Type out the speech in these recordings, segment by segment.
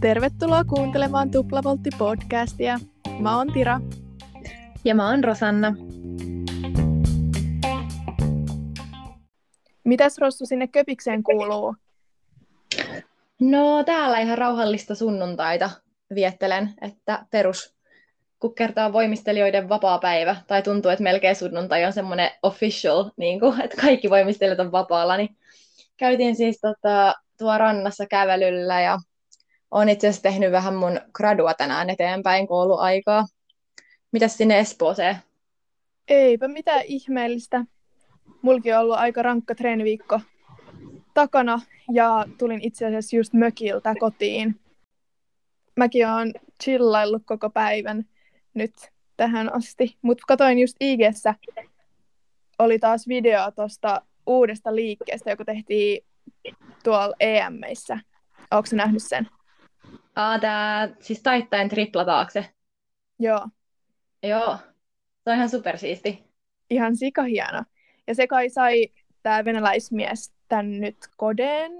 Tervetuloa kuuntelemaan Tuplavoltti-podcastia. Mä oon Tira. Ja mä oon Rosanna. Mitäs Rossu sinne Köpikseen kuuluu? No täällä ihan rauhallista sunnuntaita viettelen, että perus kun kertaa voimistelijoiden vapaa päivä, tai tuntuu, että melkein sunnuntai on semmoinen official, niin kuin, että kaikki voimistelijat on vapaalla, niin käytiin siis tota, tuo rannassa kävelyllä ja olen itse asiassa tehnyt vähän mun gradua tänään eteenpäin kouluaikaa. Mitäs sinne Espooseen? Eipä mitään ihmeellistä. Mulki on ollut aika rankka treeniviikko takana ja tulin itse asiassa just mökiltä kotiin. Mäkin oon chillaillut koko päivän nyt tähän asti, mutta katoin just ig oli taas video tuosta uudesta liikkeestä, joka tehtiin tuolla EMissä. Oletko nähnyt sen? Aa, tää siis taittain tripla taakse. Joo. Joo. Se on ihan supersiisti. Ihan sikahieno. Ja se kai sai tämä venäläismies tän nyt kodeen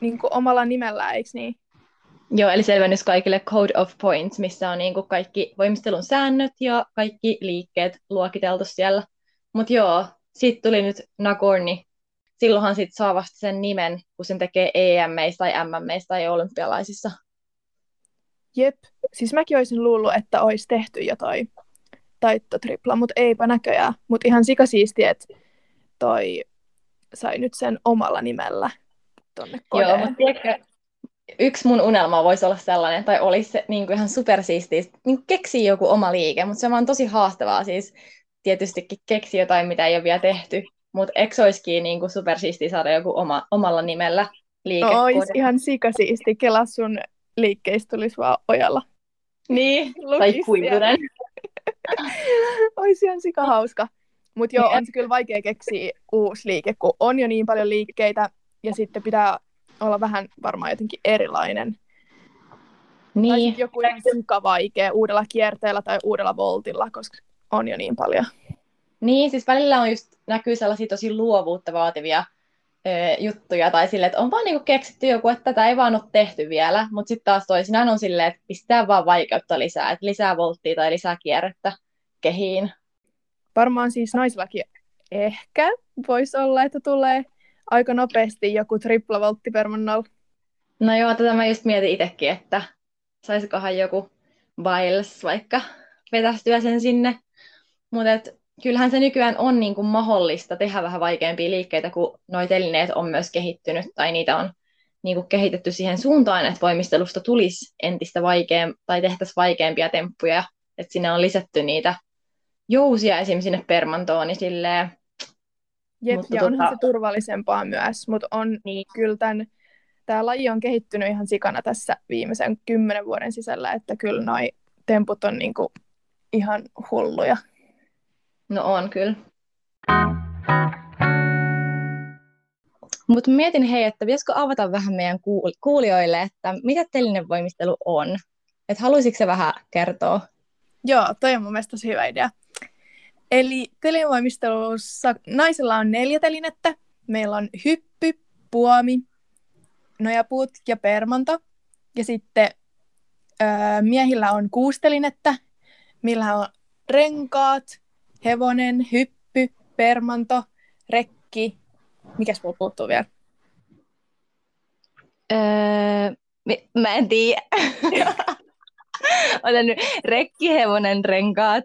niin kuin omalla nimellä, eikö niin? Joo, eli selvennys kaikille Code of Points, missä on niin kuin kaikki voimistelun säännöt ja kaikki liikkeet luokiteltu siellä. Mutta joo, sitten tuli nyt Nagorni. Silloinhan sit saa vasta sen nimen, kun sen tekee EM-meistä tai MM-meistä tai olympialaisissa. Jep, siis mäkin olisin luullut, että olisi tehty jotain taittotripla, mutta eipä näköjään. Mutta ihan sikasiisti, että toi sai nyt sen omalla nimellä tonne kodeen. Joo, mutta tiedätkö, yksi mun unelma voisi olla sellainen, tai olisi se niin kuin ihan supersiistiä, niin keksiä joku oma liike, mutta se on vaan tosi haastavaa siis tietystikin keksiä jotain, mitä ei ole vielä tehty, mutta eikö olisikin niin kuin supersiistiä saada joku oma, omalla nimellä liike? No, olisi ihan sikasiisti, kela sun liikkeistä tulisi vaan ojalla. Niin, tai kuivunen. olisi ihan sika hauska. Mutta joo, on se kyllä vaikea keksiä uusi liike, kun on jo niin paljon liikkeitä, ja sitten pitää olla vähän varmaan jotenkin erilainen. Niin. Tai joku ihan vaikea uudella kierteellä tai uudella voltilla, koska on jo niin paljon. Niin, siis välillä on just, näkyy sellaisia tosi luovuutta vaativia ö, juttuja, tai silleen, että on vaan niinku keksitty joku, että tätä ei vaan ole tehty vielä, mutta sitten taas toisinaan on silleen, että pistää vaan vaikeutta lisää, että lisää volttia tai lisää kierrettä kehiin. Varmaan siis naisillakin ehkä voisi olla, että tulee aika nopeasti joku triplavoltti per No joo, tätä mä just mietin itsekin, että saisikohan joku Biles vaikka vetästyä sen sinne. Mutta kyllähän se nykyään on niinku mahdollista tehdä vähän vaikeampia liikkeitä, kun nuo telineet on myös kehittynyt tai niitä on niinku kehitetty siihen suuntaan, että voimistelusta tulisi entistä vaikeam tai tehtäisiin vaikeampia temppuja. Että sinne on lisätty niitä jousia esim. sinne permantoon, niin silleen, Jep, mutta ja tota... onhan se turvallisempaa myös, mutta on niin. kyllä tämän, tämä laji on kehittynyt ihan sikana tässä viimeisen kymmenen vuoden sisällä, että kyllä noi temput on niinku ihan hulluja. No on kyllä. Mutta mietin hei, että pitäisikö avata vähän meidän kuulijoille, että mitä telinevoimistelu on? Että haluaisitko se vähän kertoa? Joo, toi on mun mielestä tosi hyvä idea. Eli telinevoimistelussa naisilla on neljä telinettä. Meillä on hyppy, puomi, nojapuut ja permanto. Ja sitten öö, miehillä on kuusi telinettä, millä on renkaat, hevonen, hyppy, permanto, rekki. Mikäs mulla puuttuu vielä? Öö, mä en tiedä. Otan nyt rekki, hevonen, renkaat,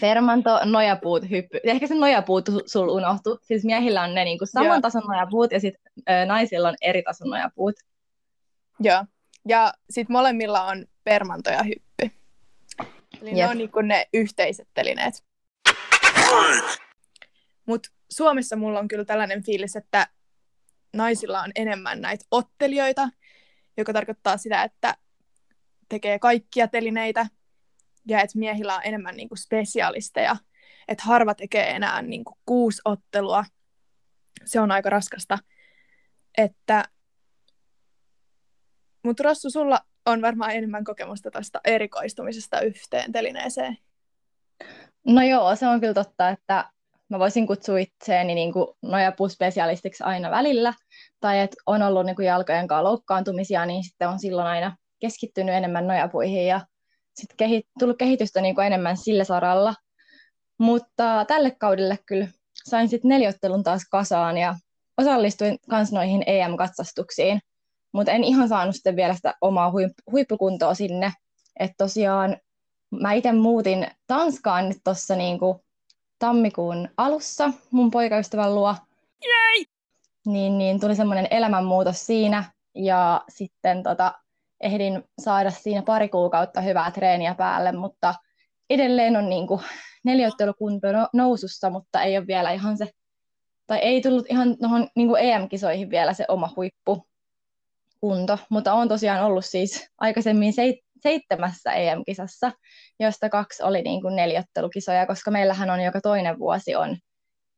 Permanto, nojapuut, hyppy. Ehkä se nojapuut sul unohtu. Siis miehillä on ne niinku saman Joo. tason nojapuut ja sitten naisilla on eri tason nojapuut. Joo. Ja sitten molemmilla on permanto ja hyppy. Eli Jep. ne on niinku ne yhteiset telineet. Mutta Suomessa mulla on kyllä tällainen fiilis, että naisilla on enemmän näitä ottelijoita, joka tarkoittaa sitä, että tekee kaikkia telineitä ja että miehillä on enemmän niin kuin spesialisteja, että harva tekee enää niin kuin kuusi ottelua. Se on aika raskasta. Että... Mutta Rossu, sulla on varmaan enemmän kokemusta tästä erikoistumisesta yhteen telineeseen. No joo, se on kyllä totta, että mä voisin kutsua itseäni niin kuin nojapuspesialistiksi aina välillä, tai että on ollut niin kuin jalkojen kanssa loukkaantumisia, niin sitten on silloin aina keskittynyt enemmän nojapuihin ja sitten kehi- tullut kehitystä niin kuin enemmän sillä saralla. Mutta tälle kaudelle kyllä sain sitten neljottelun taas kasaan ja osallistuin myös noihin EM-katsastuksiin, mutta en ihan saanut sitten vielä sitä omaa huip- huippukuntoa sinne. Että tosiaan mä itse muutin Tanskaan nyt tuossa niinku tammikuun alussa mun poikaystävän luo. Yay! Niin, niin tuli semmoinen elämänmuutos siinä ja sitten tota, ehdin saada siinä pari kuukautta hyvää treeniä päälle, mutta edelleen on niinku neljäottelukunto no, nousussa, mutta ei ole vielä ihan se, tai ei tullut ihan nohon niinku EM-kisoihin vielä se oma huippukunto, mutta on tosiaan ollut siis aikaisemmin seit, seitsemässä EM-kisassa, josta kaksi oli niin kuin neljottelukisoja, koska meillähän on joka toinen vuosi on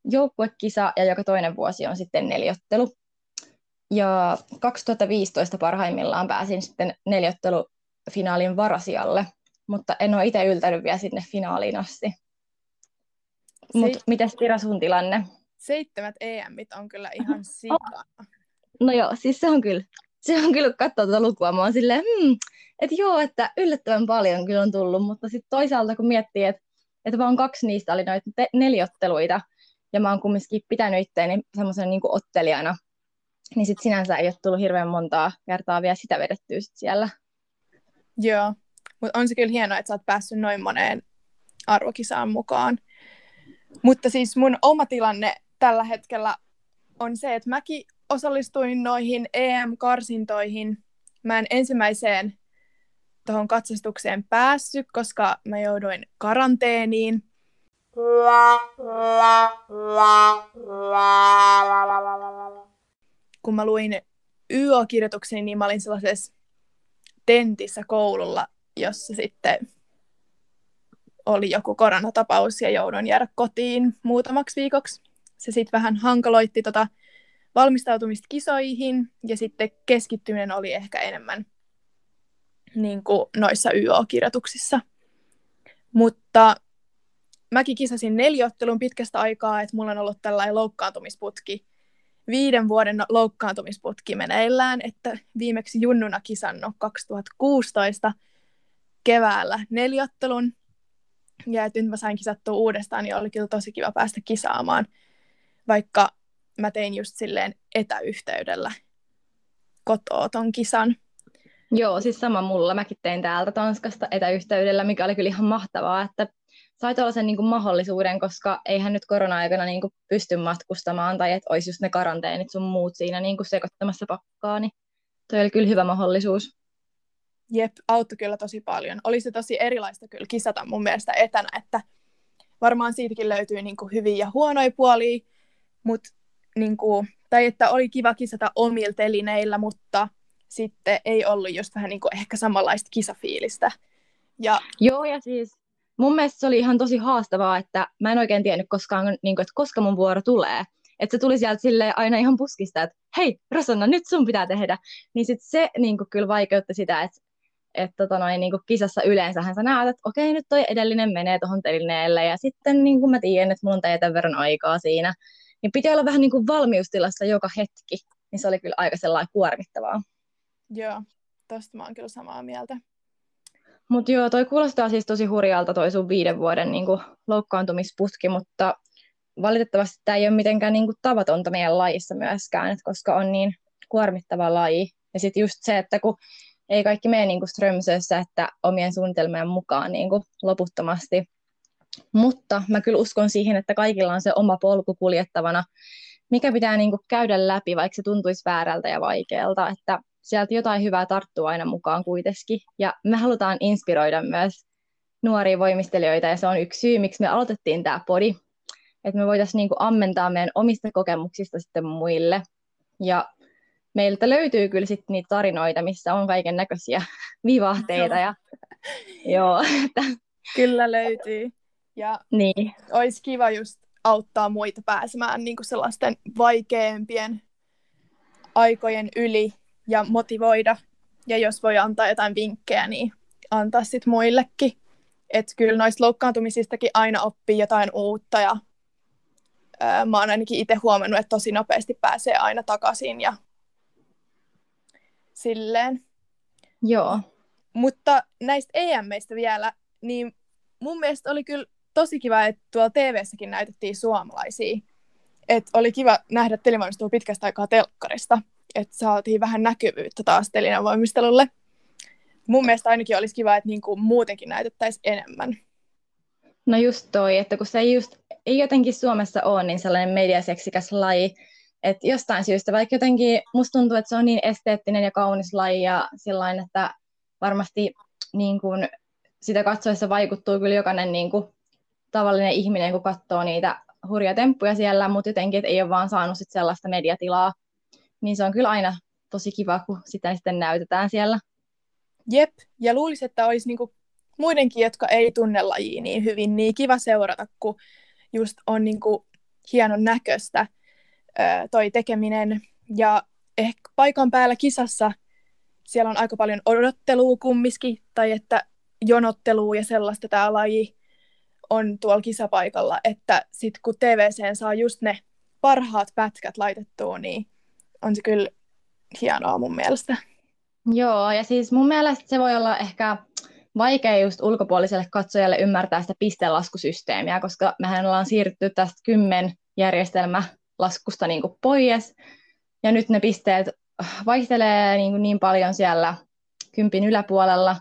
joukkuekisa ja joka toinen vuosi on sitten neljottelu. Ja 2015 parhaimmillaan pääsin sitten neljottelufinaalin varasijalle, mutta en ole itse yltänyt vielä sinne finaaliin asti. Mutta miten Pira sun tilanne? Seitsemät EMit on kyllä ihan sikana. No joo, siis se on kyllä, se on kyllä katsoa tuota lukua, mä oon silleen, hmm, että joo, että yllättävän paljon kyllä on tullut, mutta sitten toisaalta kun miettii, että, että vaan kaksi niistä oli noita te- neljotteluita, ja mä oon kumminkin pitänyt itteeni semmoisen niin ottelijana, niin sitten sinänsä ei ole tullut hirveän montaa kertaa vielä sitä vedettyä sit siellä. Joo, mutta on se kyllä hienoa, että sä oot päässyt noin moneen arvokisaan mukaan. Mutta siis mun oma tilanne tällä hetkellä on se, että mäkin osallistuin noihin EM-karsintoihin. Mä en ensimmäiseen tuohon katsastukseen päässyt, koska mä jouduin karanteeniin. Kun mä luin YO-kirjoituksen, niin mä olin sellaisessa tentissä koululla, jossa sitten oli joku koronatapaus ja joudun jäädä kotiin muutamaksi viikoksi. Se sitten vähän hankaloitti tota valmistautumista kisoihin ja sitten keskittyminen oli ehkä enemmän niin kuin noissa YO-kirjoituksissa. Mutta mäkin kisasin neljottelun pitkästä aikaa, että mulla on ollut tällainen loukkaantumisputki, viiden vuoden loukkaantumisputki meneillään, että viimeksi junnuna kisannut 2016 keväällä neljottelun, ja että nyt mä sain kisattua uudestaan, niin oli kyllä tosi kiva päästä kisaamaan, vaikka mä tein just silleen etäyhteydellä kotoa ton kisan. Joo, siis sama mulla. Mäkin tein täältä Tanskasta etäyhteydellä, mikä oli kyllä ihan mahtavaa, että sai tuollaisen niin kuin mahdollisuuden, koska eihän nyt korona-aikana niin kuin pysty matkustamaan tai että olisi just ne karanteenit sun muut siinä niin kuin sekoittamassa pakkaa, niin toi oli kyllä hyvä mahdollisuus. Jep, auttoi kyllä tosi paljon. Oli se tosi erilaista kyllä kisata mun mielestä etänä, että varmaan siitäkin löytyy niin kuin hyviä ja huonoja puolia, mut, niin kuin, tai että oli kiva kisata omilla telineillä, mutta sitten ei ollut just vähän niin kuin ehkä samanlaista kisafiilistä. Ja... Joo, ja siis mun mielestä se oli ihan tosi haastavaa, että mä en oikein tiennyt koskaan, niin kuin, että koska mun vuoro tulee. Että se tuli sieltä sille aina ihan puskista, että hei Rosanna, nyt sun pitää tehdä. Niin sit se niin kuin, kyllä vaikeutti sitä, että että tota noin, niin kuin kisassa yleensähän sä näet, että okei, nyt toi edellinen menee tuohon telineelle, ja sitten niin kuin mä tiedän, että mulla on tämän verran aikaa siinä, niin piti olla vähän niin kuin valmiustilassa joka hetki, niin se oli kyllä aika sellainen kuormittavaa. Joo, tosta mä oon kyllä samaa mieltä. Mutta joo, toi kuulostaa siis tosi hurjalta toi sun viiden vuoden niin kuin, loukkaantumisputki, mutta valitettavasti tämä ei ole mitenkään niin kuin, tavatonta meidän lajissa myöskään, että koska on niin kuormittava laji. Ja sitten just se, että kun ei kaikki mene niin kuin Strömsössä, että omien suunnitelmien mukaan niin kuin loputtomasti. Mutta mä kyllä uskon siihen, että kaikilla on se oma polku kuljettavana, mikä pitää niin kuin käydä läpi, vaikka se tuntuisi väärältä ja vaikealta, että sieltä jotain hyvää tarttuu aina mukaan kuitenkin. Ja me halutaan inspiroida myös nuoria voimistelijoita, ja se on yksi syy, miksi me aloitettiin tämä podi, että me voitaisiin niinku ammentaa meidän omista kokemuksista sitten muille. Ja meiltä löytyy kyllä sitten niitä tarinoita, missä on kaiken näköisiä vivahteita. Ja, joo, että... Kyllä löytyy. Ja niin. olisi kiva just auttaa muita pääsemään niin kuin sellaisten vaikeampien aikojen yli ja motivoida. Ja jos voi antaa jotain vinkkejä, niin antaa sitten muillekin. Että kyllä noista loukkaantumisistakin aina oppii jotain uutta ja öö, mä oon ainakin itse huomannut, että tosi nopeasti pääsee aina takaisin ja silleen. Joo. Mutta näistä EMistä vielä, niin mun mielestä oli kyllä tosi kiva, että tuolla TV-säkin näytettiin suomalaisia. Et oli kiva nähdä telivalmistelua pitkästä aikaa telkkarista, että saatiin vähän näkyvyyttä taas telinan voimistelulle. Mun mielestä ainakin olisi kiva, että niinku muutenkin näytettäisiin enemmän. No just toi, että kun se ei, just, ei jotenkin Suomessa ole niin sellainen mediaseksikäs laji, että jostain syystä, vaikka jotenkin musta tuntuu, että se on niin esteettinen ja kaunis laji ja sillain, että varmasti niin kuin, sitä katsoessa vaikuttuu kyllä jokainen niin kuin, tavallinen ihminen, kun katsoo niitä hurja temppuja siellä, mutta jotenkin, että ei ole vaan saanut sit sellaista mediatilaa, niin se on kyllä aina tosi kiva, kun sitä sitten näytetään siellä. Jep, ja luulisin, että olisi niinku muidenkin, jotka ei tunne lajia niin hyvin, niin kiva seurata, kun just on niinku hienon näköistä toi tekeminen. Ja ehkä paikan päällä kisassa siellä on aika paljon odottelua kumminkin, tai että jonottelua ja sellaista tämä laji on tuolla kisapaikalla, että sitten kun TVC saa just ne parhaat pätkät laitettua, niin on se kyllä hienoa mun mielestä. Joo, ja siis mun mielestä se voi olla ehkä vaikea just ulkopuoliselle katsojalle ymmärtää sitä pistelaskusysteemiä, koska mehän ollaan siirrytty tästä kymmen järjestelmälaskusta niin kuin pois, ja nyt ne pisteet vaihtelee niin, kuin niin paljon siellä kympin yläpuolella,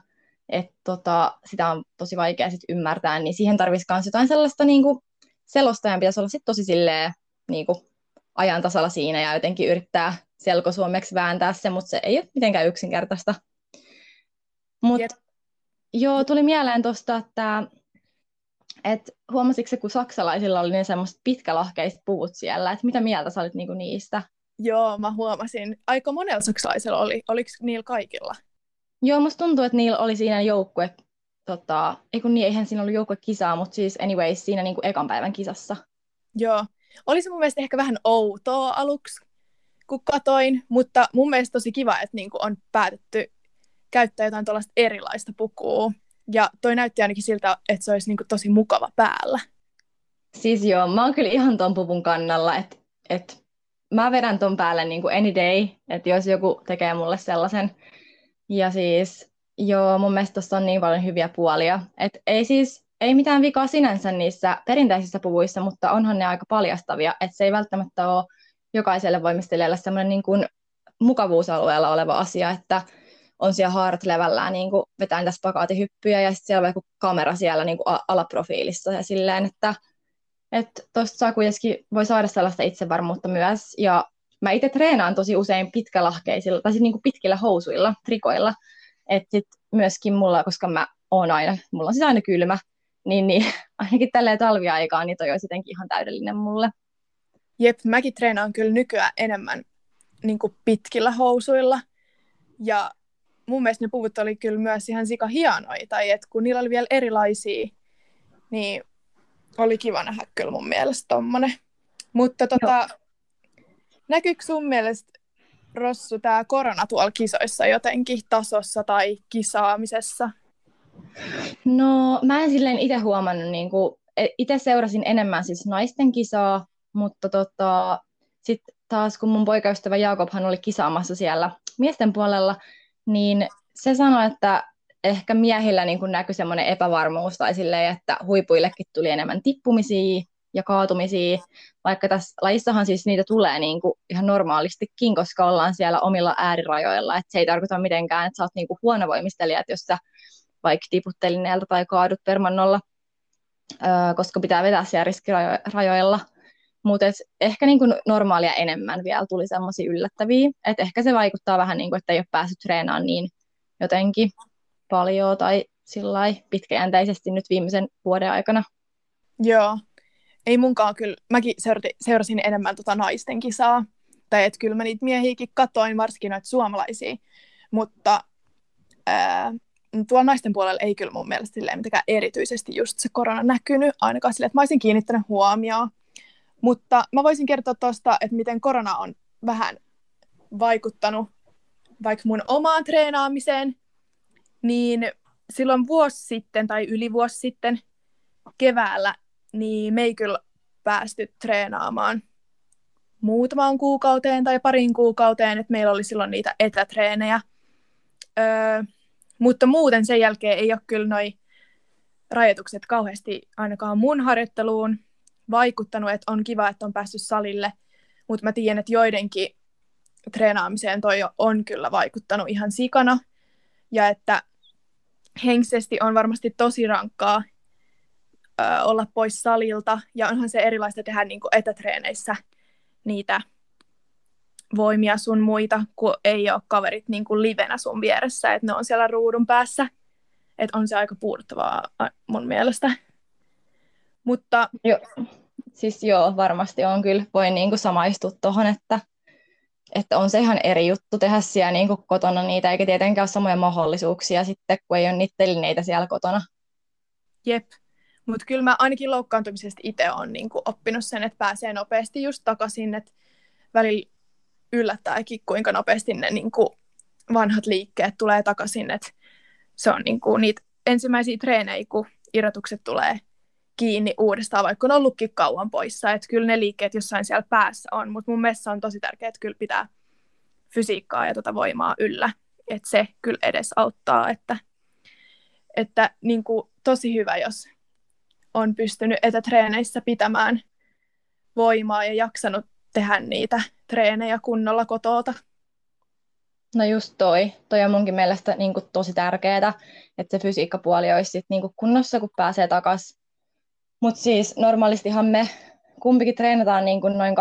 että tota, sitä on tosi vaikea sit ymmärtää, niin siihen tarvitsisi myös jotain sellaista niin kuin, selostajan pitäisi olla sit tosi silleen, niin kuin, ajan tasalla siinä ja jotenkin yrittää selkosuomeksi vääntää se, mutta se ei ole mitenkään yksinkertaista. Mutta joo, tuli mieleen tuosta, että et huomasitko kun saksalaisilla oli ne semmoiset pitkälahkeiset puvut siellä, että mitä mieltä sä olit niinku niistä? Joo, mä huomasin. Aika monella saksalaisella oli. Oliko niillä kaikilla? Joo, musta tuntuu, että niillä oli siinä joukkue, tota, ei kun niin, eihän siinä ollut joukkue kisaa, mutta siis anyways siinä niinku ekan päivän kisassa. Joo, oli se mun mielestä ehkä vähän outoa aluksi, kun katoin, mutta mun mielestä tosi kiva, että niinku on päätetty käyttää jotain tuollaista erilaista pukua. Ja toi näytti ainakin siltä, että se olisi niinku tosi mukava päällä. Siis joo, mä oon kyllä ihan ton puvun kannalla, että et mä vedän ton päälle niinku any day, että jos joku tekee mulle sellaisen. Ja siis joo, mun mielestä tossa on niin paljon hyviä puolia. että ei siis, ei mitään vikaa sinänsä niissä perinteisissä puvuissa, mutta onhan ne aika paljastavia, että se ei välttämättä ole jokaiselle voimistelijalle semmoinen niin kuin mukavuusalueella oleva asia, että on siellä haarat levällään niin kuin vetää niitä spagaatihyppyjä ja sitten siellä on joku kamera siellä niin kuin alaprofiilissa ja silleen, että tuosta saa kuitenkin, voi saada sellaista itsevarmuutta myös. Ja mä itse treenaan tosi usein pitkälahkeisilla tai siis niin kuin pitkillä housuilla, trikoilla, että myöskin mulla, koska mä oon aina, mulla on siis aina kylmä, niin, niin ainakin tälleen talviaikaan, niin toi olisi jotenkin ihan täydellinen mulle. Jep, mäkin treenaan kyllä nykyään enemmän niin kuin pitkillä housuilla. Ja mun mielestä ne puvut oli kyllä myös ihan sika hienoja, tai että kun niillä oli vielä erilaisia, niin oli kiva nähdä kyllä mun mielestä tommonen. Mutta tota, näkyykö sun mielestä, Rossu, tämä korona tuolla kisoissa jotenkin tasossa tai kisaamisessa? No mä en silleen itse huomannut, niin kuin, e, itse seurasin enemmän siis naisten kisaa, mutta tota, sitten taas kun mun poikaystävä Jaakobhan oli kisaamassa siellä miesten puolella, niin se sanoi, että ehkä miehillä niin kuin näkyi semmoinen epävarmuus tai silleen, että huipuillekin tuli enemmän tippumisia ja kaatumisia, vaikka tässä lajissahan siis niitä tulee niin kuin ihan normaalistikin, koska ollaan siellä omilla äärirajoilla, että se ei tarkoita mitenkään, että sä oot niin kuin huono voimistelija, että jos sä vaikka tiput telineeltä tai kaadut permannolla, koska pitää vetää siellä riskirajoilla. Mutta ehkä niin kuin normaalia enemmän vielä tuli semmoisia yllättäviä, että ehkä se vaikuttaa vähän niin kuin, että ei ole päässyt treenaamaan niin jotenkin paljon tai sillä pitkäjänteisesti nyt viimeisen vuoden aikana. Joo, ei munkaan kyllä, mäkin seurasin, seurasin enemmän tota naisten kisaa, tai että kyllä mä niitä miehiäkin katoin, varsinkin noita suomalaisia, mutta ää, tuolla naisten puolella ei kyllä mun mielestä silleen mitenkään erityisesti just se korona näkynyt, ainakaan silleen, että mä olisin kiinnittänyt huomioon. Mutta mä voisin kertoa tuosta, että miten korona on vähän vaikuttanut vaikka mun omaan treenaamiseen, niin silloin vuosi sitten tai yli vuosi sitten keväällä, niin me ei kyllä päästy treenaamaan muutamaan kuukauteen tai pariin kuukauteen, että meillä oli silloin niitä etätreenejä. Öö, mutta muuten sen jälkeen ei ole kyllä noi rajoitukset kauheasti ainakaan mun harjoitteluun vaikuttanut, että on kiva, että on päässyt salille, mutta mä tiedän, että joidenkin treenaamiseen toi on kyllä vaikuttanut ihan sikana, ja että henkisesti on varmasti tosi rankkaa ö, olla pois salilta, ja onhan se erilaista tehdä niin kuin etätreeneissä niitä voimia sun muita, kun ei ole kaverit niin kuin livenä sun vieressä, että ne on siellä ruudun päässä. Että on se aika puuduttavaa mun mielestä. Mutta... Joo. Siis joo, varmasti on kyllä. Voi niin kuin samaistua tuohon, että, että on se ihan eri juttu tehdä siellä niin kuin kotona niitä, eikä tietenkään ole samoja mahdollisuuksia sitten, kun ei ole niitä telineitä siellä kotona. Jep. Mutta kyllä mä ainakin loukkaantumisesta itse olen niin kuin oppinut sen, että pääsee nopeasti just takaisin, että välillä yllättääkin, kuinka nopeasti ne niin kuin vanhat liikkeet tulee takaisin. Et se on niin kuin niitä ensimmäisiä treenejä, kun irrotukset tulee kiinni uudestaan, vaikka on ollutkin kauan poissa. Että kyllä ne liikkeet jossain siellä päässä on, mutta mun mielestä on tosi tärkeää, että kyllä pitää fysiikkaa ja tuota voimaa yllä. Että se kyllä edes auttaa, että, että niin kuin tosi hyvä, jos on pystynyt etätreeneissä pitämään voimaa ja jaksanut tehdä niitä treenejä kunnolla kotota. No just toi. Toi on munkin mielestä niin kuin, tosi tärkeää, että se fysiikkapuoli olisi sit, niin kuin, kunnossa, kun pääsee takaisin. Mutta siis normaalistihan me kumpikin treenataan niin kuin noin 20-25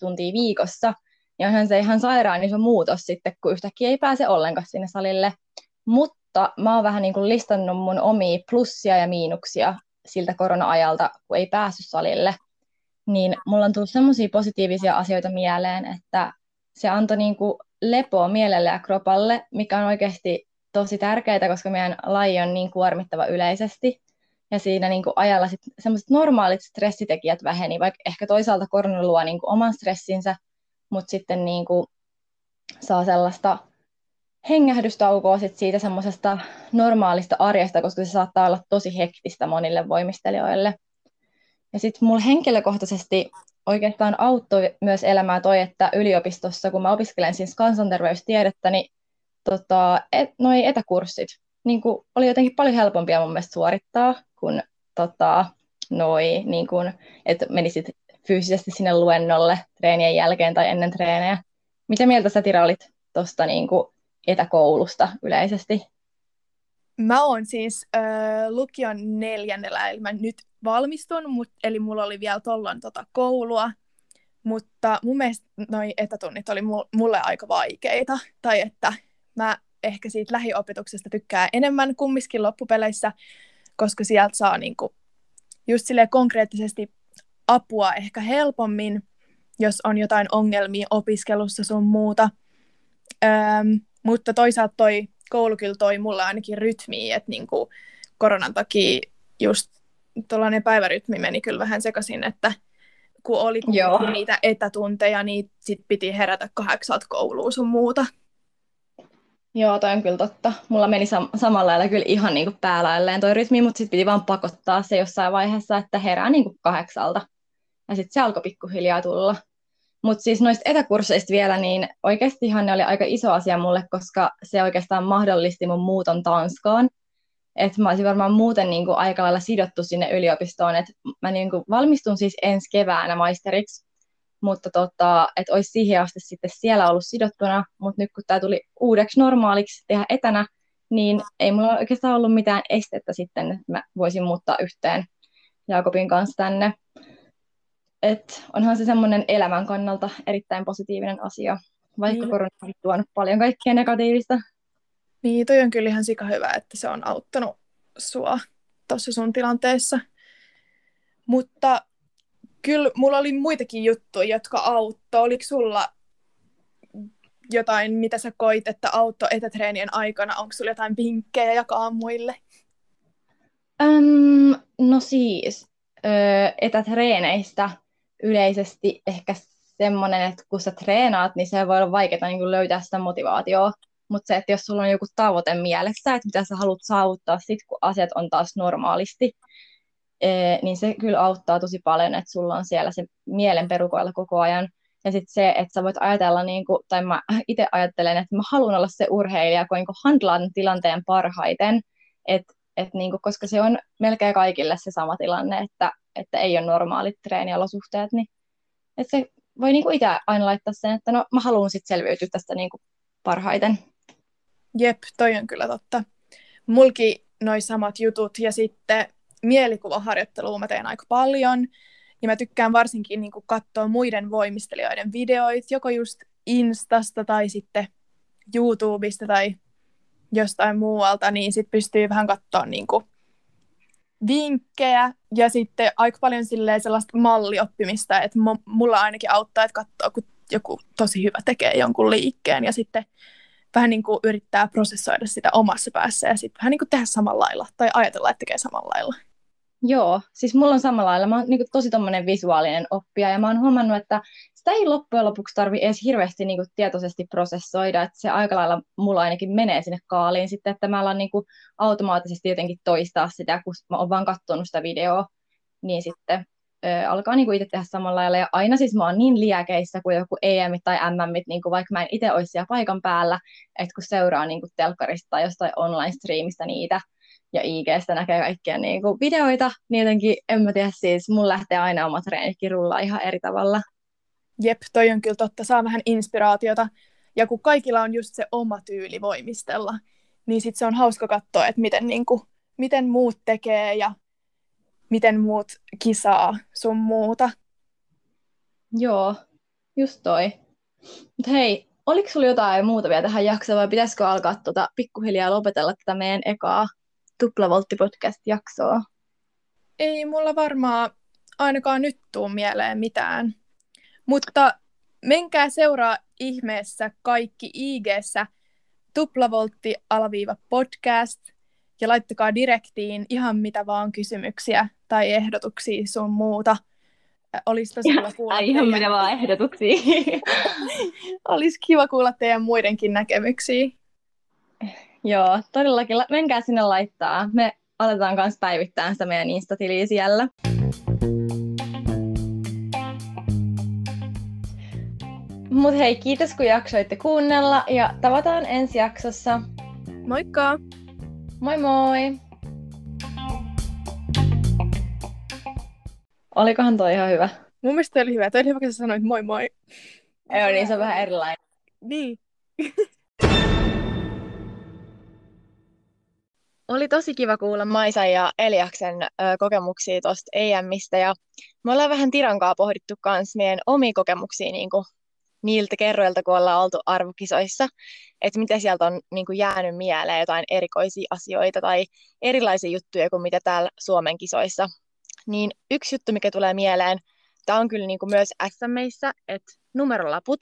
tuntia viikossa. Ja onhan se ihan sairaan iso muutos sitten, kun yhtäkkiä ei pääse ollenkaan sinne salille. Mutta mä oon vähän niin kuin listannut mun omia plussia ja miinuksia siltä korona-ajalta, kun ei päässyt salille niin mulla on tullut semmoisia positiivisia asioita mieleen, että se antoi niin kuin lepoa mielelle ja kropalle, mikä on oikeasti tosi tärkeää, koska meidän laji on niin kuormittava yleisesti. Ja siinä niin kuin ajalla sit semmoiset normaalit stressitekijät väheni, vaikka ehkä toisaalta korona luo niin kuin oman stressinsä, mutta sitten niin kuin saa sellaista hengähdystaukoa sit siitä semmoisesta normaalista arjesta, koska se saattaa olla tosi hektistä monille voimistelijoille. Ja sitten mulla henkilökohtaisesti oikeastaan auttoi myös elämää toi, että yliopistossa, kun mä opiskelen siis kansanterveystiedettä, niin tota, et, noi etäkurssit niin kuin, oli jotenkin paljon helpompia mun mielestä suorittaa, kuin tota, noi, niin kuin, että menisit fyysisesti sinne luennolle treenien jälkeen tai ennen treenejä. Mitä mieltä sä Tira olit tuosta niin etäkoulusta yleisesti? Mä oon siis äh, lukion neljännellä, eli mä nyt valmistun, mut, eli mulla oli vielä tollon tota, koulua, mutta mun mielestä noi etätunnit oli mulle aika vaikeita, tai että mä ehkä siitä lähiopetuksesta tykkää enemmän kummiskin loppupeleissä, koska sieltä saa niinku just sille konkreettisesti apua ehkä helpommin, jos on jotain ongelmia opiskelussa sun muuta. Öm, mutta toisaalta toi koulu kyllä toi mulle ainakin rytmiä, että niinku koronan takia just tuollainen päivärytmi meni kyllä vähän sekaisin, että kun oli Joo. niitä etätunteja, niin sit piti herätä kahdeksalta kouluun sun muuta. Joo, toi on kyllä totta. Mulla meni sam- samalla lailla kyllä ihan niin kuin päälailleen toi rytmi, mutta sitten piti vaan pakottaa se jossain vaiheessa, että herää niin kuin kahdeksalta. Ja sitten se alkoi pikkuhiljaa tulla. Mutta siis noista etäkursseista vielä, niin oikeastihan ne oli aika iso asia mulle, koska se oikeastaan mahdollisti mun muuton Tanskaan. Että mä olisin varmaan muuten niin kuin aika lailla sidottu sinne yliopistoon, että mä niin kuin valmistun siis ensi keväänä maisteriksi, mutta tota, että olisi siihen asti sitten siellä ollut sidottuna, mutta nyt kun tämä tuli uudeksi normaaliksi tehdä etänä, niin ei mulla oikeastaan ollut mitään estettä sitten, että mä voisin muuttaa yhteen Jaakobin kanssa tänne. Et onhan se semmoinen elämän kannalta erittäin positiivinen asia, vaikka niin. korona on tuonut paljon kaikkea negatiivista. Niin, toi on kyllä ihan sika hyvä, että se on auttanut sua tuossa sun tilanteessa. Mutta kyllä mulla oli muitakin juttuja, jotka auttoi. Oliko sulla jotain, mitä sä koit, että auttoi etätreenien aikana? Onko sulla jotain vinkkejä jakaa muille? Um, no siis, ö, etätreeneistä yleisesti ehkä semmoinen, että kun sä treenaat, niin se voi olla vaikeaa niin löytää sitä motivaatioa mutta se, että jos sulla on joku tavoite mielessä, että mitä sä haluat saavuttaa sit, kun asiat on taas normaalisti, niin se kyllä auttaa tosi paljon, että sulla on siellä se mielen perukoilla koko ajan. Ja sitten se, että sä voit ajatella, niin kuin, tai mä itse ajattelen, että mä haluan olla se urheilija, joka niin handlaan tilanteen parhaiten, että et niin kuin, koska se on melkein kaikille se sama tilanne, että, että ei ole normaalit treeniolosuhteet, niin että se voi niin kuin itse aina laittaa sen, että no mä haluan sitten selviytyä tästä niin kuin parhaiten. Jep, toi on kyllä totta. Mulki noi samat jutut ja sitten mielikuvaharjoittelua mä teen aika paljon. Ja mä tykkään varsinkin niin katsoa muiden voimistelijoiden videoita, joko just Instasta tai sitten YouTubesta tai jostain muualta, niin sitten pystyy vähän katsoa niin kuin vinkkejä ja sitten aika paljon sellaista mallioppimista, että mulla ainakin auttaa, että katsoo, kun joku tosi hyvä tekee jonkun liikkeen ja sitten vähän niin kuin yrittää prosessoida sitä omassa päässä ja sitten vähän niin kuin tehdä samalla lailla tai ajatella, että tekee samalla lailla. Joo, siis mulla on samalla lailla. Mä oon niin tosi tommonen visuaalinen oppija ja mä oon huomannut, että sitä ei loppujen lopuksi tarvi edes hirveästi niin kuin, tietoisesti prosessoida, että se aika lailla mulla ainakin menee sinne kaaliin sitten, että mä alan niin kuin, automaattisesti jotenkin toistaa sitä, kun mä oon vaan katsonut sitä videoa, niin sitten ö, alkaa niin kuin itse tehdä samalla lailla. Ja aina siis mä oon niin liäkeissä kuin joku EM tai MM, niin kuin vaikka mä en itse olisi siellä paikan päällä, että kun seuraa niin kuin telkkarista tai jostain online-striimistä niitä, ja IGstä näkee kaikkia niin kuin videoita, niin jotenkin, en mä tiedä siis, mun lähtee aina omat treenitkin rullaa ihan eri tavalla. Jep, toi on kyllä totta, saa vähän inspiraatiota. Ja kun kaikilla on just se oma tyyli voimistella, niin sit se on hauska katsoa, että miten, niin kuin, miten muut tekee ja miten muut kisaa sun muuta. Joo, just toi. Mut hei, oliko sulla jotain muuta vielä tähän jaksoon vai pitäisikö alkaa tuota pikkuhiljaa lopetella tätä meidän ekaa Tuplavoltti-podcast-jaksoa? Ei mulla varmaan ainakaan nyt tuu mieleen mitään. Mutta menkää seuraa ihmeessä kaikki ig tuplavoltti alaviiva podcast ja laittakaa direktiin ihan mitä vaan kysymyksiä tai ehdotuksia sun muuta. Olisi tosi kiva kuulla Ai, ihan mitä vaan ehdotuksia. Olisi kiva kuulla teidän muidenkin näkemyksiä. Joo, todellakin. Menkää sinne laittaa. Me aletaan kanssa päivittää sitä meidän Insta-tiliä siellä. Mutta hei, kiitos kun jaksoitte kuunnella ja tavataan ensi jaksossa. Moikka! Moi moi! Olikohan toi ihan hyvä? Mun mielestä oli hyvä. Toi oli hyvä, kun sä sanoit moi moi. Joo, niin se on vähän erilainen. Niin. Oli tosi kiva kuulla Maisa ja Eliaksen ö, kokemuksia tuosta EMistä ja me ollaan vähän Tirankaa pohdittu myös meidän omia kokemuksia niin kuin niiltä kerroilta, kun ollaan oltu arvokisoissa, että mitä sieltä on niin kuin jäänyt mieleen, jotain erikoisia asioita tai erilaisia juttuja kuin mitä täällä Suomen kisoissa. Niin yksi juttu, mikä tulee mieleen, tämä on kyllä niin kuin myös SMissä, että numerolaput.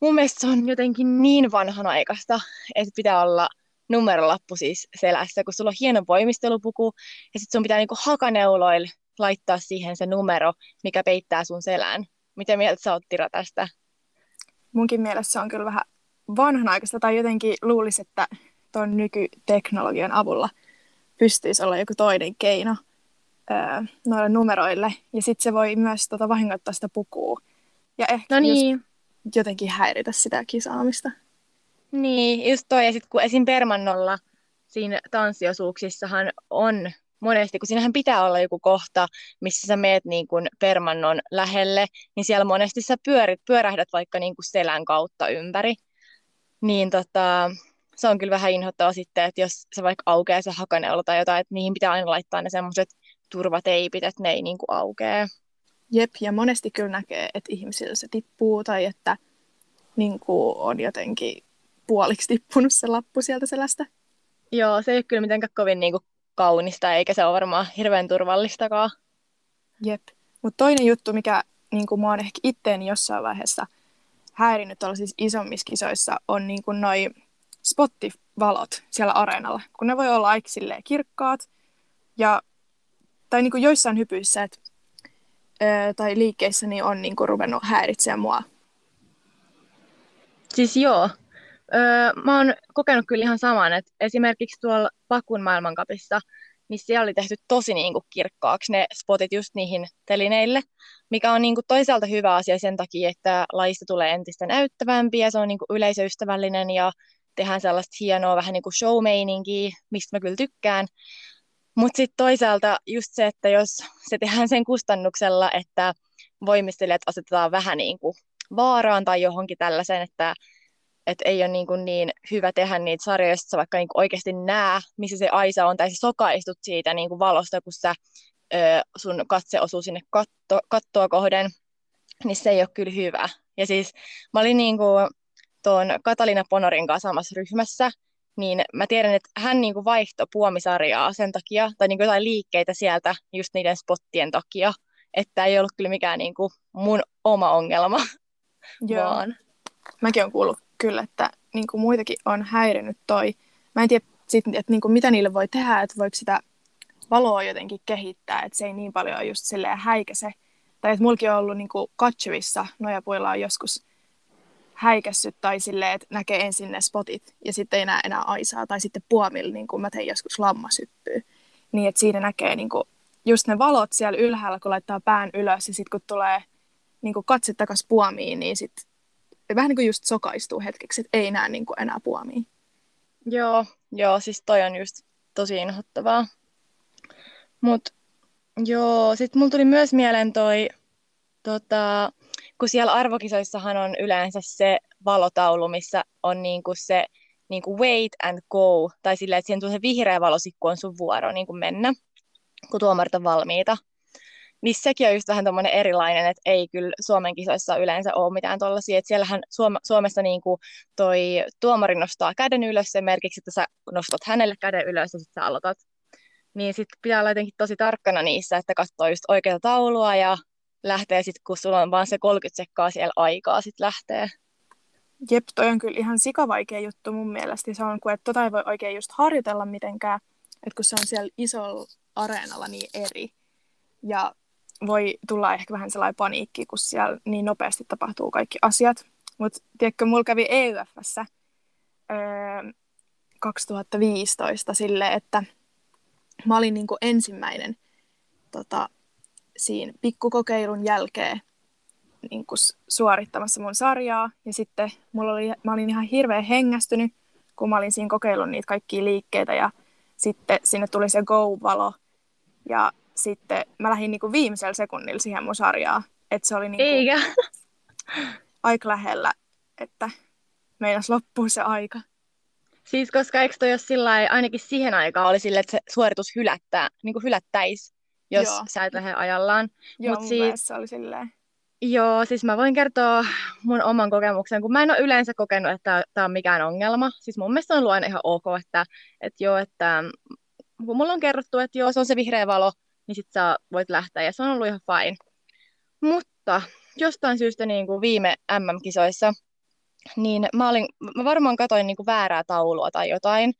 Mun mielestä se on jotenkin niin vanhanaikaista, että pitää olla numerolappu siis selässä, kun sulla on hieno voimistelupuku, ja sitten sun pitää niinku hakaneuloilla laittaa siihen se numero, mikä peittää sun selän. Mitä mieltä sä oot Tira tästä? Munkin mielestä se on kyllä vähän vanhanaikaista, tai jotenkin luulisi, että tuon nykyteknologian avulla pystyisi olla joku toinen keino öö, noille numeroille, ja sitten se voi myös tota, vahingoittaa sitä pukua. Ja ehkä no niin. jotenkin häiritä sitä kisaamista. Niin, just toi. Ja sitten kun esim. Permannolla siinä tanssiosuuksissahan on monesti, kun siinähän pitää olla joku kohta, missä sä meet niin kuin permannon lähelle, niin siellä monesti sä pyörit, pyörähdät vaikka niin kuin selän kautta ympäri. Niin tota, se on kyllä vähän inhottava sitten, että jos se vaikka aukeaa se hakaneula tai jotain, että niihin pitää aina laittaa ne semmoiset turvateipit, että ne ei niin kuin aukee. Jep, ja monesti kyllä näkee, että ihmisillä se tippuu tai että niin kuin on jotenkin puoliksi tippunut se lappu sieltä selästä. Joo, se ei ole kyllä mitenkään kovin niin kuin, kaunista, eikä se ole varmaan hirveän turvallistakaan. Jep. Mutta toinen juttu, mikä niin kuin, mua on ehkä itteeni jossain vaiheessa häirinnyt siis isommissa kisoissa, on niin kuin, noi spottivalot siellä areenalla. Kun ne voi olla aika kirkkaat, ja, tai niin kuin joissain hypyissä et, ö, tai liikkeissä niin on niin kuin, ruvennut häiritseä mua. Siis joo, Öö, mä oon kokenut kyllä ihan saman, että esimerkiksi tuolla Pakun maailmankapissa, niin siellä oli tehty tosi niin kuin kirkkaaksi ne spotit just niihin telineille, mikä on niin kuin toisaalta hyvä asia sen takia, että lajista tulee entistä näyttävämpi ja se on niin kuin yleisöystävällinen ja tehdään sellaista hienoa vähän niin kuin show mistä mä kyllä tykkään. Mutta sitten toisaalta just se, että jos se tehdään sen kustannuksella, että voimistelijat asetetaan vähän niin kuin vaaraan tai johonkin tällaisen, että et ei ole niin, kuin niin hyvä tehdä niitä sarjoja, jos sä vaikka niin kuin oikeasti näe, missä se Aisa on, tai sä sokaistut siitä niin kuin valosta, kun sä, ö, sun katse osuu sinne katto, kattoa kohden, niin se ei ole kyllä hyvä. Ja siis mä olin niin kuin tuon Katalina Ponorin kanssa samassa ryhmässä, niin mä tiedän, että hän niin kuin vaihtoi puomisarjaa sen takia, tai niin kuin jotain liikkeitä sieltä just niiden spottien takia, että ei ollut kyllä mikään niin kuin mun oma ongelma, Joo. vaan... Mäkin olen kuullut kyllä, että niin kuin muitakin on häirinyt toi. Mä en tiedä, sit, että niin kuin mitä niille voi tehdä, että voiko sitä valoa jotenkin kehittää, että se ei niin paljon just silleen häikäse. Tai että mulki on ollut niin kuin Katsevissa nojapuilla on joskus häikässyt tai silleen, että näkee ensin ne spotit ja sitten ei näe enää aisaa. Tai sitten puomilla, niin kuin mä tein joskus lammasyppyä. Niin, että siinä näkee niin kuin just ne valot siellä ylhäällä, kun laittaa pään ylös ja sitten kun tulee niin kuin katse takaisin puomiin, niin sitten vähän niin kuin just sokaistuu hetkeksi, että ei näe niin kuin enää puomia. Joo, joo, siis toi on just tosi inhottavaa. Mut joo, sit mulla tuli myös mieleen toi, tota, kun siellä arvokisoissahan on yleensä se valotaulu, missä on niinku se niinku wait and go, tai silleen, että siihen tulee se vihreä valosikku on sun vuoro niinku mennä, kun tuomarit on valmiita niin sekin on just vähän tommoinen erilainen, että ei kyllä Suomen kisoissa yleensä ole mitään tuollaisia, että siellähän Suom- Suomessa niin kuin toi tuomari nostaa käden ylös merkiksi, että sä nostat hänelle käden ylös ja sitten sä aloitat. Niin sitten pitää olla jotenkin tosi tarkkana niissä, että katsoo just oikeaa taulua ja lähtee sitten, kun sulla on vaan se 30 sekkaa siellä aikaa sitten lähtee. Jep, toi on kyllä ihan sikavaikea juttu mun mielestä. Se on, kun et tota ei voi oikein just harjoitella mitenkään, että kun se on siellä isolla areenalla niin eri. Ja voi tulla ehkä vähän sellainen paniikki, kun siellä niin nopeasti tapahtuu kaikki asiat. Mutta tiedätkö, mulla kävi EUFssä öö, 2015 sille, että mä olin niinku ensimmäinen tota, siinä pikkukokeilun jälkeen niinku suorittamassa mun sarjaa. Ja sitten mulla oli, mä olin ihan hirveän hengästynyt, kun mä olin siinä kokeillut niitä kaikkia liikkeitä ja sitten sinne tuli se go-valo. Ja sitten mä lähdin niinku viimeisellä sekunnilla siihen mun sarjaan. Että se oli niinku Eikä. aika lähellä, että meinas loppuu se aika. Siis koska eikö toi jos sillä ainakin siihen aikaan oli sille, että se suoritus hylättää, niin kuin hylättäisi, jos Joo. sä et lähde ajallaan. Joo, Mut mun siis, se oli silleen. Joo, siis mä voin kertoa mun oman kokemuksen, kun mä en ole yleensä kokenut, että tämä on mikään ongelma. Siis mun mielestä on ollut aina ihan ok, että, että joo, että kun mulla on kerrottu, että joo, se on se vihreä valo, niin sit sä voit lähteä ja se on ollut ihan fine. Mutta jostain syystä niin kuin viime MM-kisoissa, niin mä, olin, mä varmaan katoin niin kuin väärää taulua tai jotain,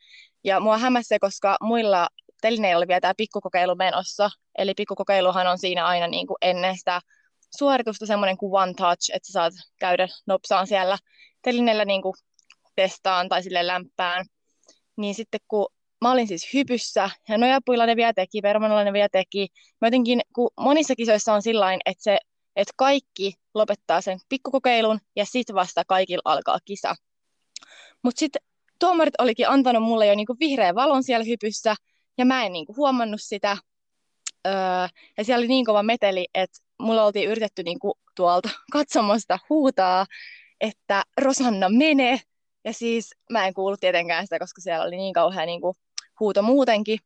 ja mua hämäsi se, koska muilla telineillä oli vielä tämä pikkukokeilu menossa, eli pikkukokeiluhan on siinä aina niin kuin ennen sitä suoritusta semmoinen kuin one touch, että sä saat käydä nopsaan siellä telineellä niin kuin testaan tai sille lämpään. Niin sitten kun mä olin siis hypyssä, ja nojapuilla ne vielä teki, permanalla ne vielä teki. Mä jotenkin, kun monissa kisoissa on sillain, että se että kaikki lopettaa sen pikkukokeilun ja sitten vasta kaikilla alkaa kisa. Mutta sitten tuomarit olikin antanut mulle jo niinku vihreän valon siellä hypyssä ja mä en niinku huomannut sitä. Öö, ja siellä oli niin kova meteli, että mulla oltiin yritetty niinku tuolta katsomosta huutaa, että Rosanna menee. Ja siis mä en kuullut tietenkään sitä, koska siellä oli niin kauhean niinku huuto muutenkin,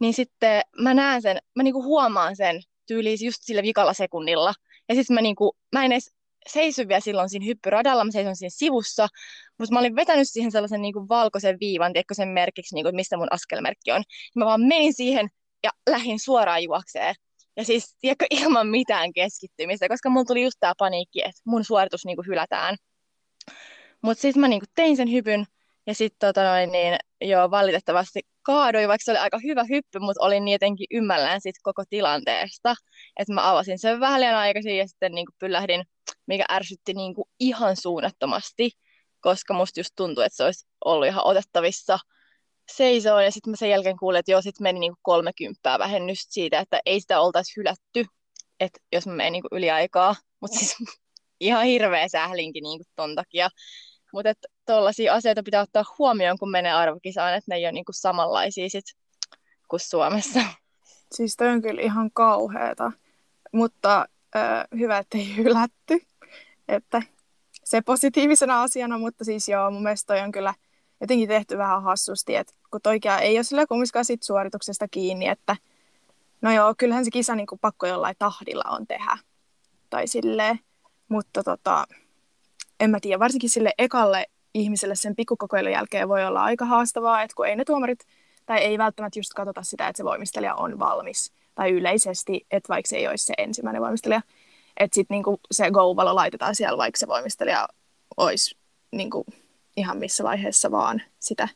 niin sitten mä näen sen, mä niinku huomaan sen tyyliin just sillä vikalla sekunnilla. Ja sitten mä, niinku, mä en edes seisy vielä silloin siinä hyppyradalla, mä seison siinä sivussa, mutta mä olin vetänyt siihen sellaisen niinku valkoisen viivan, tiedätkö sen merkiksi, niinku, mistä mun askelmerkki on. Ja mä vaan menin siihen ja lähdin suoraan juokseen. Ja siis, tiedätkö, ilman mitään keskittymistä, koska mulla tuli just tää paniikki, että mun suoritus niinku hylätään. Mutta sitten mä niinku tein sen hypyn, ja sitten tota niin joo, valitettavasti kaadui, vaikka se oli aika hyvä hyppy, mutta olin niin jotenkin ymmällään sit koko tilanteesta. Että mä avasin sen vähän liian aikaisin ja sitten niin pyllähdin, mikä ärsytti niin kuin ihan suunnattomasti, koska musta just tuntui, että se olisi ollut ihan otettavissa. seisoo ja sitten mä sen jälkeen kuulin, että joo, sitten meni niinku 30 vähennystä siitä, että ei sitä oltaisi hylätty, että jos mä menen niinku yli aikaa. Mutta siis ihan hirveä sählinkin niinku ton takia. Mutta tuollaisia asioita pitää ottaa huomioon, kun menee arvokisaan, että ne ei ole niinku samanlaisia sit kuin Suomessa. Siis toi on kyllä ihan kauheeta, mutta äh, hyvä, että ei hylätty. Että se positiivisena asiana, mutta siis joo, mun mielestä toi on kyllä jotenkin tehty vähän hassusti, että kun toikea ei ole sillä kumminkaan sit suorituksesta kiinni, että no joo, kyllähän se kisa niin kuin pakko jollain tahdilla on tehdä. Tai silleen, mutta tota, en mä tiedä, varsinkin sille ekalle ihmiselle sen pikkukokeilun jälkeen voi olla aika haastavaa, että kun ei ne tuomarit, tai ei välttämättä just katsota sitä, että se voimistelija on valmis, tai yleisesti, että vaikka se ei olisi se ensimmäinen voimistelija, että sitten niinku se go-valo laitetaan siellä, vaikka se voimistelija olisi niinku ihan missä vaiheessa vaan sitä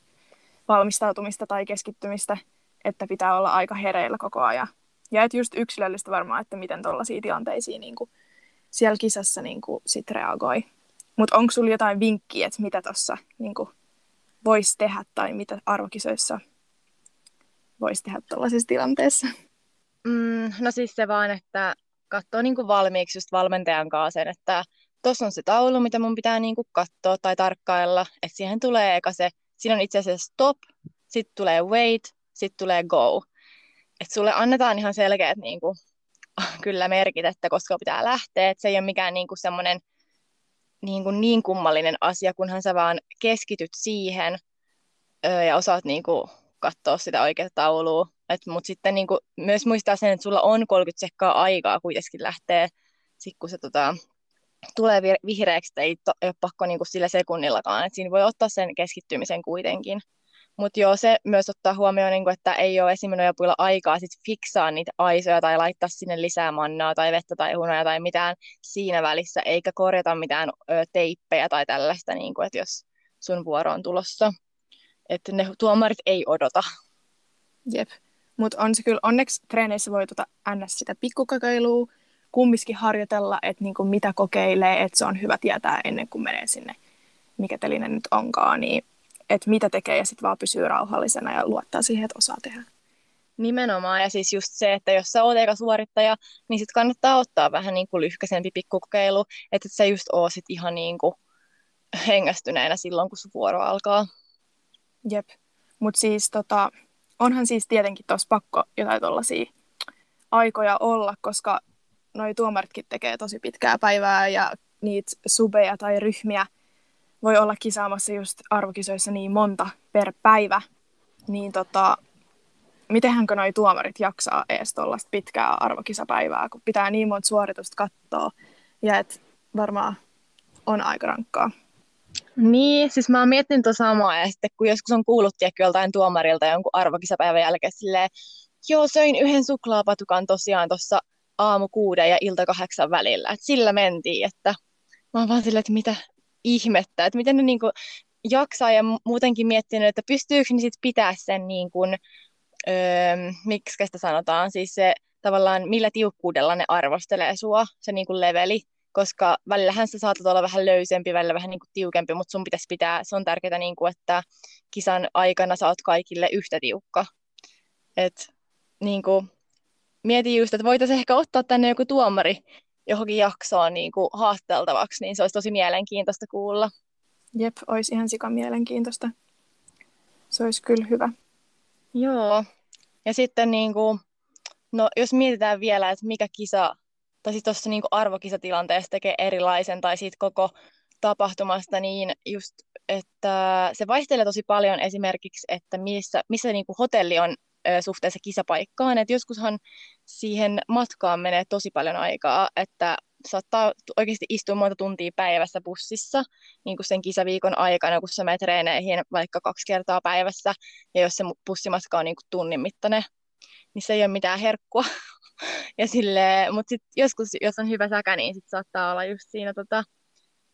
valmistautumista tai keskittymistä, että pitää olla aika hereillä koko ajan. Ja että just yksilöllistä varmaan, että miten tuollaisiin tilanteisiin niinku siellä kisassa niinku sit reagoi. Mutta onko sulla jotain vinkkiä, että mitä tuossa niinku voisi tehdä tai mitä arvokisoissa voisi tehdä tuollaisessa tilanteessa? Mm, no siis se vaan, että katsoo niinku valmiiksi just valmentajan kanssa sen, että tuossa on se taulu, mitä mun pitää niinku katsoa tai tarkkailla, että siihen tulee eka se, siinä on itse asiassa stop, sitten tulee wait, sitten tulee go. Että sulle annetaan ihan selkeät niinku, kyllä merkit, että koska pitää lähteä, että se ei ole mikään niinku semmoinen niin, kuin niin kummallinen asia, kunhan sä vaan keskityt siihen öö, ja osaat niin kuin, katsoa sitä oikeaa taulua. Mutta sitten niin kuin, myös muistaa sen, että sulla on 30 sekkaa aikaa kuitenkin lähteä, sit kun se tota, tulee vihreäksi, ei, to, ei ole pakko niin kuin, sillä sekunnillakaan. Et siinä voi ottaa sen keskittymisen kuitenkin. Mutta joo, se myös ottaa huomioon, niin kuin, että ei ole esimenojapuilla aikaa sit fiksaa niitä aisoja tai laittaa sinne lisää mannaa tai vettä tai hunoja tai mitään siinä välissä, eikä korjata mitään ö, teippejä tai tällaista, niin kuin, että jos sun vuoro on tulossa. Että ne tuomarit ei odota. Jep. Mutta on se kyllä, onneksi treeneissä voi tuota ns. sitä pikkukokeilua kumminkin harjoitella, että niinku mitä kokeilee, että se on hyvä tietää ennen kuin menee sinne, mikä teline nyt onkaan, niin että mitä tekee ja sitten vaan pysyy rauhallisena ja luottaa siihen, että osaa tehdä. Nimenomaan, ja siis just se, että jos sä oot eka suorittaja, niin sitten kannattaa ottaa vähän niin kuin lyhkäisempi pikkukokeilu, että sä just oo sit ihan niin kuin hengästyneenä silloin, kun sun vuoro alkaa. Jep, mutta siis tota, onhan siis tietenkin tuossa pakko jotain tuollaisia aikoja olla, koska noi tuomaritkin tekee tosi pitkää päivää ja niitä subeja tai ryhmiä voi olla kisaamassa just arvokisoissa niin monta per päivä, niin tota, mitenhänkö noi tuomarit jaksaa edes tuollaista pitkää arvokisapäivää, kun pitää niin monta suoritusta katsoa, ja et varmaan on aika rankkaa. Niin, siis mä oon miettinyt samaa, ja sitten kun joskus on kuullut tiedätkö, joltain tuomarilta jonkun arvokisapäivän jälkeen silleen, joo, söin yhden suklaapatukan tosiaan tuossa aamu kuuden ja ilta kahdeksan välillä, että sillä mentiin, että mä oon vaan silleen, että mitä, ihmettä, että miten ne niin kuin jaksaa ja muutenkin miettinyt, että pystyykö ne sitten pitää sen niin kuin, öö, miksi sitä sanotaan, siis se tavallaan millä tiukkuudella ne arvostelee sua, se niin kuin leveli, koska välillähän sä saatat olla vähän löysempi, välillä vähän niin kuin tiukempi, mutta sun pitäisi pitää, se on tärkeää, niin kuin, että kisan aikana sä oot kaikille yhtä tiukka. Et, niin kuin, mietin just, että voitaisiin ehkä ottaa tänne joku tuomari johonkin jaksoon niin kuin haasteltavaksi, niin se olisi tosi mielenkiintoista kuulla. Jep, olisi ihan sika mielenkiintoista. Se olisi kyllä hyvä. Joo. Ja sitten niin kuin, no, jos mietitään vielä, että mikä kisa, tai sitten tuossa niin arvokisatilanteessa tekee erilaisen, tai siitä koko tapahtumasta, niin just, että se vaihtelee tosi paljon esimerkiksi, että missä, missä niin kuin hotelli on suhteessa kisapaikkaan. Et joskushan siihen matkaan menee tosi paljon aikaa, että saattaa oikeasti istua monta tuntia päivässä bussissa niin kuin sen kisaviikon aikana, kun sä menet treeneihin vaikka kaksi kertaa päivässä, ja jos se bussimatka on niin kuin tunnin mittainen, niin se ei ole mitään herkkua. ja sille, mutta sitten joskus, jos on hyvä säkä, niin sit saattaa olla just siinä tota,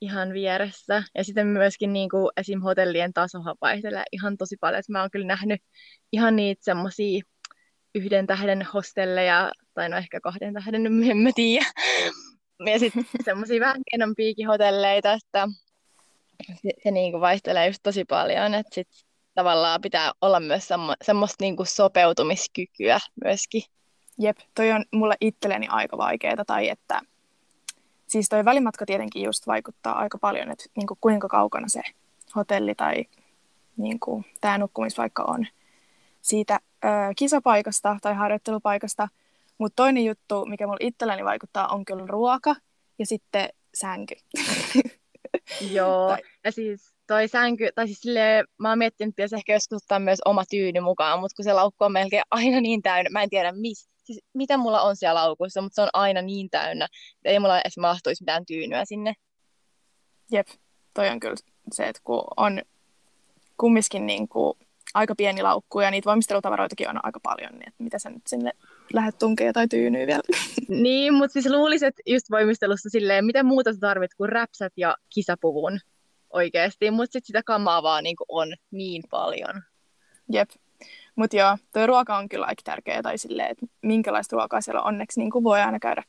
ihan vieressä. Ja sitten myöskin niin kuin, esim. hotellien tasohan vaihtelee ihan tosi paljon. Et mä oon kyllä nähnyt ihan niitä semmosia yhden tähden hostelleja, tai no ehkä kahden tähden, en mä tiedä. Ja sitten semmosia vähän pienempiäkin hotelleita, että se, se niin kuin vaihtelee just tosi paljon. Että sit tavallaan pitää olla myös semmo, semmoista niinku sopeutumiskykyä myöskin. Jep, toi on mulle itselleni aika vaikeaa, tai että siis toi välimatka tietenkin just vaikuttaa aika paljon, että niinku kuinka kaukana se hotelli tai niinku, tämä nukkumispaikka on siitä ö, kisapaikasta tai harjoittelupaikasta. Mutta toinen juttu, mikä mulle itselläni vaikuttaa, on kyllä ruoka ja sitten sänky. Joo, tai... ja siis toi sänky, tai siis silleen, mä oon miettinyt, että ehkä joskus ottaa myös oma tyyny mukaan, mutta kun se laukku on melkein aina niin täynnä, mä en tiedä mis, siis mitä mulla on siellä laukussa, mutta se on aina niin täynnä, että ei mulla edes mahtuisi mitään tyynyä sinne. Jep, toi on kyllä se, että kun on kumminkin niin kuin aika pieni laukku ja niitä valmistelutavaroitakin on aika paljon, niin että mitä sä nyt sinne lähdet tunkeen tai tyynyy vielä. Niin, mutta siis luulisin, että just voimistelussa silleen, mitä muuta sä tarvit kuin räpsät ja kisapuvun oikeasti, mutta sitten sitä kamaa vaan niin on niin paljon. Jep. Mutta joo, tuo ruoka on kyllä aika tärkeää, tai silleen, että minkälaista ruokaa siellä on. Onneksi niin voi aina käydä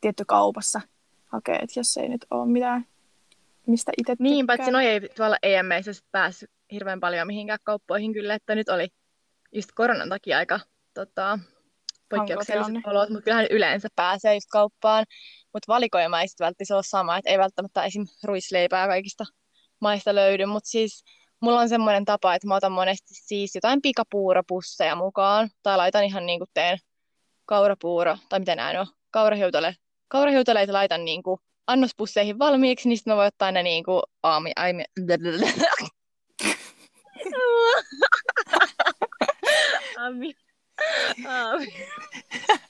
tietty kaupassa hakea, että jos ei nyt ole mitään, mistä itse Niin, paitsi noi ei tuolla EMEissä päässyt hirveän paljon mihinkään kauppoihin kyllä, että nyt oli just koronan takia aika tota, poikkeukselliset olot, mutta kyllähän yleensä pääsee just kauppaan, mutta valikoima ei sitten välttämättä ole sama, että ei välttämättä esim. ruisleipää kaikista maista löydy, mutta siis mulla on semmoinen tapa, että mä otan monesti siis jotain pikapuuropusseja mukaan, tai laitan ihan niin kuin teen kaurapuuro, tai miten näin on, kaurahiutale, kaurahiutaleita laitan niin kuin annospusseihin valmiiksi, niin sitten mä voin ottaa ne niin kuin aami, aami, Aami. Aami.